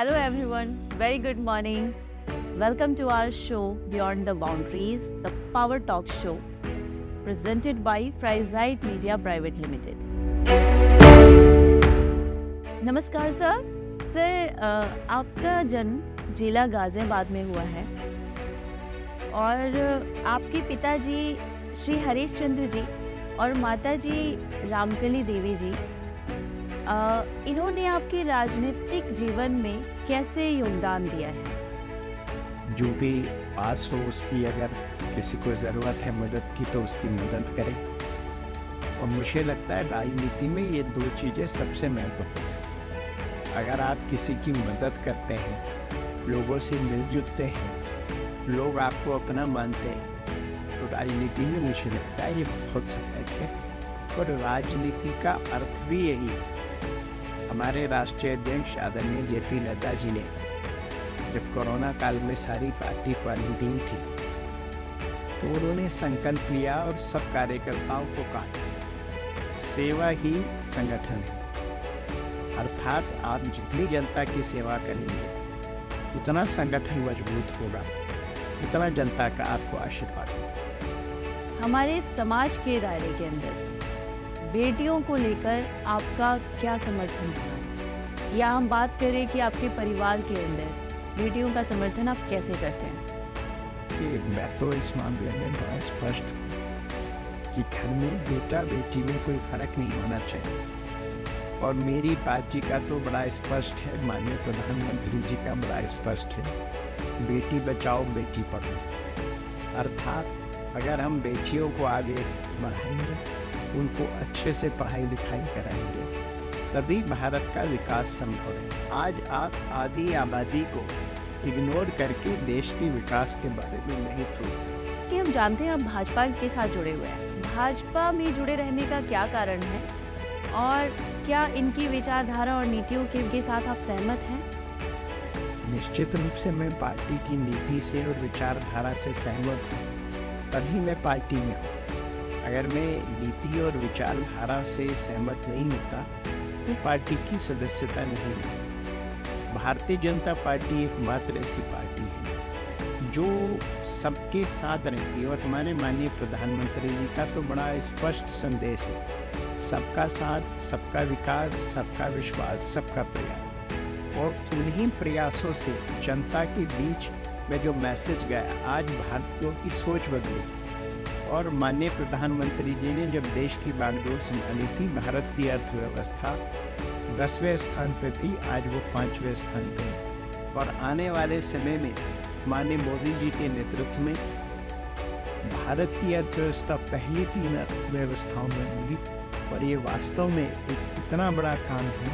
Hello everyone very good morning welcome to our show beyond the boundaries the power talk show presented by फ्राइजाइट media private limited नमस्कार sir sir आपका जन्म जिला गाजियाबाद में हुआ है। और आपके पिताजी श्री हरीश चंद्र जी और माता जी रामकली देवी जी इन्होंने आपके राजनीतिक जीवन में कैसे योगदान दिया है? जो भी पास हो उसकी अगर किसी को ज़रूरत है मदद की तो उसकी मदद करें। और मुझे लगता है राजनीति में ये दो चीज़ें सबसे महत्वपूर्ण अगर आप किसी की मदद करते हैं, लोगों से मिलजुलते हैं, लोग आपको अपना मानते हैं तो राजनीति में मुझे लगता है ये बहुत सहायक है। और राजनीति का अर्थ भी यही है हमारे राष्ट्रीय अध्यक्ष आदरणीय जे पी नड्डा जी ने जब कोरोना काल में सारी पार्टी क्वारंटीन थी तो उन्होंने संकल्प लिया और सब कार्यकर्ताओं को कहा, सेवा ही संगठन है। अर्थात आप जितनी जनता की सेवा करेंगे, उतना संगठन मज़बूत होगा, उतना जनता का आपको आशीर्वाद होगा। हमारे समाज के दायरे के अंदर बेटियों को लेकर आपका क्या समर्थन था या हम बात करें कि आपके परिवार के अंदर बेटियों का समर्थन आप कैसे करते हैं? कि मैं तो इस मामले में बड़ा स्पष्ट कि घर में बेटा बेटी में कोई फ़र्क नहीं होना चाहिए। और मेरी बात जी का तो बड़ा स्पष्ट है, माननीय प्रधानमंत्री जी का बड़ा स्पष्ट है। बेटी बचाओ, बेटी पढ़ो। अर्थात अगर हम बेटियों को आगे बढ़ाएँगे उनको अच्छे से पढ़ाई लिखाई कराएँगे। तभी भारत का विकास संभव है। आज आप आधी आबादी को इग्नोर करके देश के विकास के बारे में नहीं सोच कि हम जानते हैं आप भाजपा के साथ जुड़े हुए हैं। भाजपा में जुड़े रहने का क्या कारण है? और क्या इनकी विचारधारा और नीतियों के, के साथ आप सहमत हैं? निश्चित रूप से मैं पार्टी की नीति से और विचारधारा से सहमत हूँ। तभी मैं पार्टी में हूँ। अगर मैं नीति और विचारधारा से सहमत नहीं होता तो पार्टी की सदस्यता नहीं मिलती भारतीय जनता पार्टी एकमात्र ऐसी पार्टी है, जो सबके साथ रहती है और हमारे माननीय प्रधानमंत्री जी का तो बड़ा स्पष्ट संदेश है। सबका साथ, सबका विकास, सबका विश्वास, सबका प्रयास। और उन्हीं प्रयासों से जनता के बीच में जो मैसेज गया, आज भारतीयों की सोच बदली। और माननीय प्रधानमंत्री जी ने जब देश की बागडोर संभाली थी, भारत की अर्थव्यवस्था दसवें स्थान पर थी, आज वो पाँचवें स्थान पर है। और आने वाले समय में माननीय मोदी जी के नेतृत्व में भारत की अर्थव्यवस्था पहली तीन अर्थव्यवस्थाओं में होगी। और ये वास्तव में एक इतना बड़ा काम है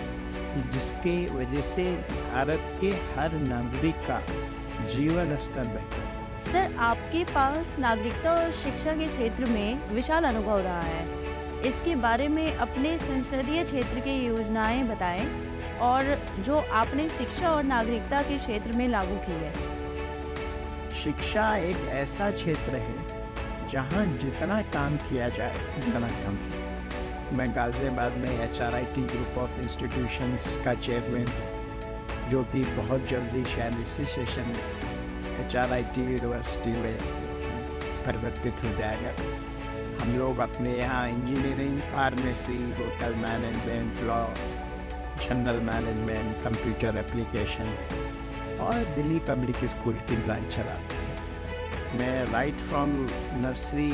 कि जिसके वजह से भारत के हर नागरिक का जीवन स्तर बेहतर सर, आपके पास नागरिकता और शिक्षा के क्षेत्र में विशाल अनुभव रहा है। इसके बारे में अपने संसदीय क्षेत्र की योजनाएँ बताएँ और जो आपने शिक्षा और नागरिकता के क्षेत्र में लागू की है। शिक्षा एक ऐसा क्षेत्र है जहाँ जितना काम किया जाए, उतना कम मैं गाजियाबाद में H R I T group of institutions का चेयरमैन जो कि बहुत जल्दी शायद इसी सेशन में H R I T university में परिवर्तित हो जाएगा। हम लोग अपने यहाँ engineering pharmacy hotel management law general management computer application और दिल्ली पब्लिक स्कूल की ब्रांच चलाते हैं। मैं राइट फ्रॉम नर्सरी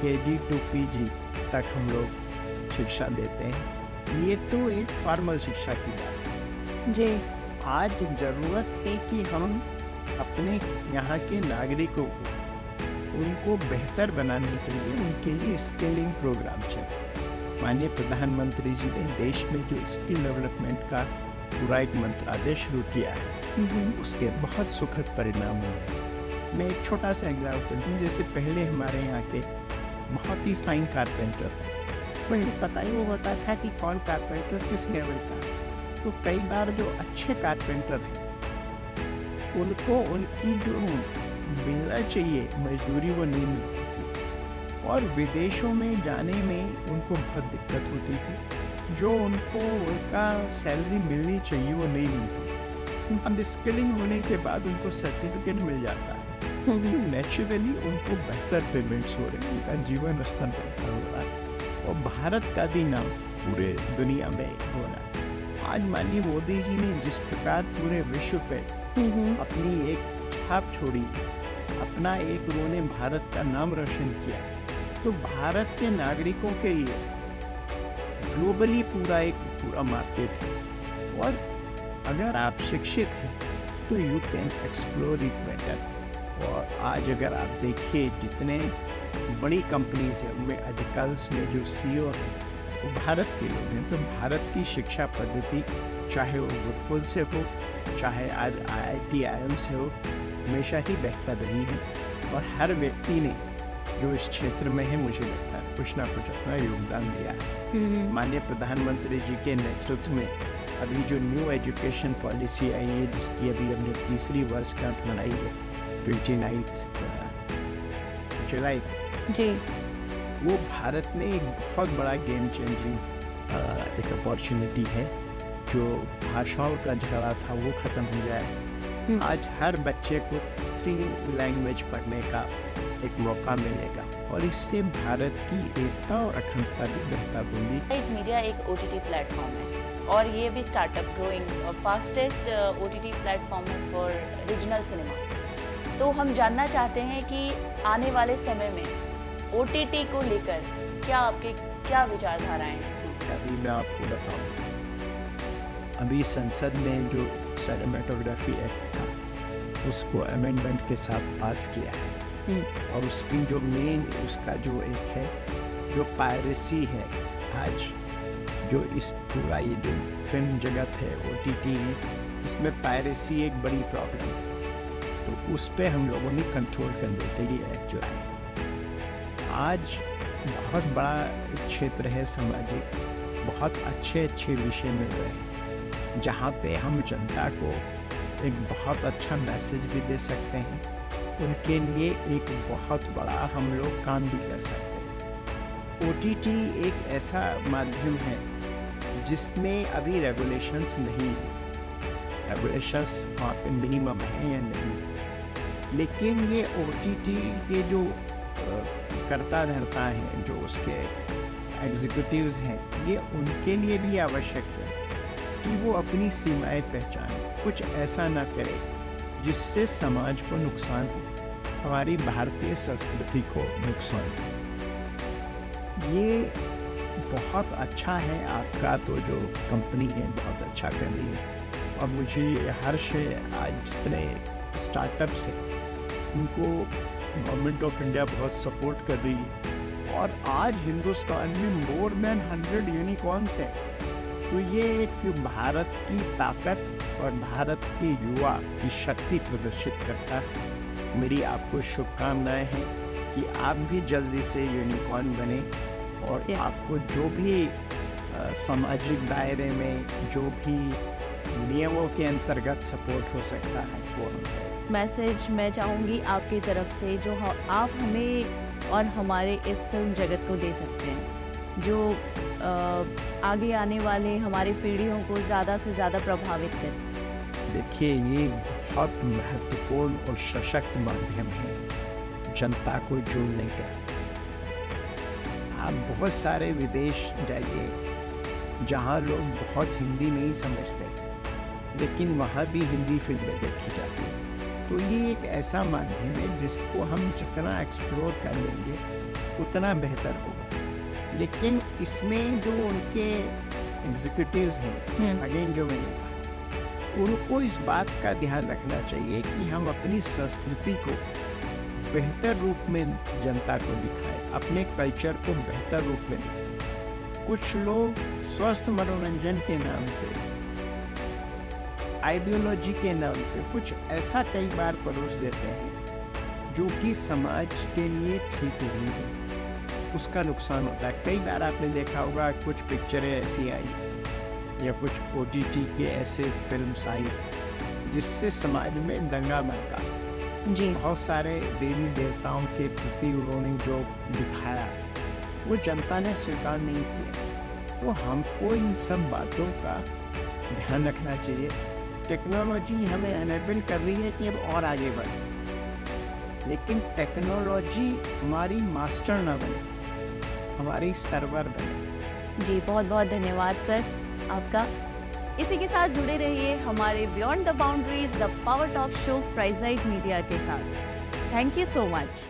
के जी टू पी जी तक हम लोग शिक्षा देते हैं। ये तो एक फॉर्मल शिक्षा की बात है। जी। आज ज़रूरत है कि हम अपने यहाँ के नागरिकों को उनको बेहतर बनाने के लिए उनके लिए स्किलिंग प्रोग्राम चले माननीय प्रधानमंत्री जी ने देश में जो स्किल डेवलपमेंट का पूरा एक मंत्रालय शुरू किया है उसके बहुत सुखद परिणाम हुए मैं एक छोटा सा एग्ज़ाम्पल दूँ जैसे पहले हमारे यहाँ के बहुत ही फाइन कारपेंटर पहले पता ही वो होता था कि कौन कारपेंटर किस लेवल का तो कई बार जो अच्छे कारपेंटर हैं उनको उनकी जो मिलना चाहिए मजदूरी वो नहीं मिलती। थी और विदेशों में जाने में उनको बहुत दिक्कत होती थी। जो उनको उनका सैलरी मिलनी चाहिए वो नहीं मिलती। अब स्किलिंग होने के बाद उनको सर्टिफिकेट मिल जाता है। नेचुरली उनको बेहतर पेमेंट्स हो रहे हैं उनका जीवन स्तर बेहतर हो रहा है। और भारत का भी नाम पूरे दुनिया में हो रहा है। आज माननीय मोदी जी ने जिस प्रकार पूरे विश्व पे अपनी एक छाप छोड़ी, अपना एक उन्होंने भारत का नाम रोशन किया। तो भारत के नागरिकों के लिए ग्लोबली पूरा एक पूरा मार्केट है। और अगर आप शिक्षित हैं तो you can explore it better और आज अगर आप देखिए, जितने बड़ी कंपनीज़ हैं, उनमें अधिकांश में जो सी ओ हैं, वो भारत के लोग हैं। तो भारत की शिक्षा पद्धति चाहे वो गुरुकुल से हो चाहे आज आई आई टी आई एम से हो हमेशा ही बेहतर रही है। और हर व्यक्ति ने जो इस क्षेत्र में है मुझे लगता है कुछ ना कुछ अपना योगदान दिया है। हम्म। माननीय प्रधानमंत्री जी के नेतृत्व में अभी जो न्यू एजुकेशन पॉलिसी आई है जिसकी अभी हमने तीसरी वर्षगांठ मनाई है ट्वेंटी नाइन्थ जुलाई। जी। वो भारत में एक बहुत बड़ा गेम चेंजिंग एक अपॉर्चुनिटी है। जो भाषाओं का झगड़ा था वो ख़त्म हो जाए। हम्म। आज हर बच्चे को थ्री लैंग्वेज पढ़ने का एक मौका मिलेगा और इससे भारत की एकता और अखंडता भी बेहतर होगी। एक मीडिया एक ओ टी प्लेटफॉर्म है और ये भी startup growing fastest O T T platform है फॉर रीजनल सिनेमा तो हम जानना चाहते हैं कि आने वाले समय में ओटीटी को लेकर क्या आपके क्या विचारधाराएँ हैं? अभी मैं आपको बताऊँ। अभी संसद में जो सिनेमाटोग्राफी एक्ट था उसको अमेंडमेंट के साथ पास किया है। हम्म। और उसकी जो मेन उसका जो एक है जो पायरेसी है आज जो इस पूरा ये जो फ़िल्म जगत है ओ टी टी इसमें पायरेसी एक बड़ी प्रॉब्लम है। तो उस पर हम लोगों ने कंट्रोल कर देते ये एक्ट जो है आज बहुत बड़ा क्षेत्र है सामाजिक बहुत अच्छे अच्छे विषय मिल रहे हैं। जहाँ पे हम जनता को एक बहुत अच्छा मैसेज भी दे सकते हैं। उनके लिए एक बहुत बड़ा हम लोग काम भी कर सकते हैं। ओ टी टी एक ऐसा माध्यम है जिसमें अभी रेगुलेशंस नहीं रेगुलेशंस वहाँ पे मिनिमम है या नहीं? लेकिन ये ओ टी टी के जो करता धरता है, जो उसके एग्जीक्यूटिव्स हैं, ये उनके लिए भी आवश्यक है। कि वो अपनी सीमाएँ पहचाने, कुछ ऐसा ना करे, जिससे समाज को नुकसान हो, हमारी भारतीय संस्कृति को नुकसान हो। ये बहुत अच्छा है आपका तो जो कंपनी है बहुत अच्छा कर रही है। और मुझे हर्ष आज जितने स्टार्टअप्स हैं, उनको गवर्नमेंट ऑफ़ इंडिया बहुत सपोर्ट कर रही है। और आज हिंदुस्तान में मोर देन हंड्रेड यूनिकॉर्न्स हैं। तो ये एक भारत की ताकत और भारत के युवा की शक्ति प्रदर्शित करता है। मेरी आपको शुभकामनाएँ हैं कि आप भी जल्दी से यूनिकॉर्न बने और आपको जो भी सामाजिक दायरे में जो भी नियमों के अंतर्गत सपोर्ट हो सकता है वो मैसेज मैं चाहूँगी आपकी तरफ़ से जो आप हमें और हमारे इस फ़िल्म जगत को दे सकते हैं जो आगे आने वाले हमारी पीढ़ियों को ज़्यादा से ज़्यादा प्रभावित करें। देखिए, ये बहुत महत्वपूर्ण और सशक्त माध्यम है। जनता को जोड़ने का आप बहुत सारे विदेश जाइए, जहाँ लोग बहुत हिंदी नहीं समझते, लेकिन वहाँ भी हिंदी फ़िल्में देखी जाती हैं। तो ये एक ऐसा माध्यम है जिसको हम जितना एक्सप्लोर कर लेंगे, उतना बेहतर होगा। लेकिन इसमें जो उनके एग्जीक्यूटिव्स हैं अगेन हम्म। जो मैंने उनको इस बात का ध्यान रखना चाहिए कि हम अपनी संस्कृति को बेहतर रूप में जनता को दिखाएँ अपने कल्चर को बेहतर रूप में दिखाएँ कुछ लोग स्वस्थ मनोरंजन के नाम पे आइडियोलॉजी के नाम पे कुछ ऐसा कई बार परोस देते हैं जो कि समाज के लिए ठीक नहीं है उसका नुकसान होता है। कई बार आपने देखा होगा कुछ पिक्चरें ऐसी आई या कुछ ओ के ऐसे फ़िल्म आई जिससे समाज में दंगा बनता जी। बहुत सारे देवी देवताओं के प्रति उन्होंने जो दिखाया वो जनता ने स्वीकार नहीं किया। तो हमको इन सब बातों का ध्यान रखना चाहिए। टेक्नोलॉजी हमें एनेबल कर रही है कि अब और आगे बढ़े। लेकिन टेक्नोलॉजी हमारी मास्टर ना बने। हमारी सर्वर बने जी बहुत बहुत धन्यवाद, सर। आपका इसी के साथ जुड़े रहिए हमारे beyond the boundaries the power talk show प्राइजाइट media के साथ। Thank you so much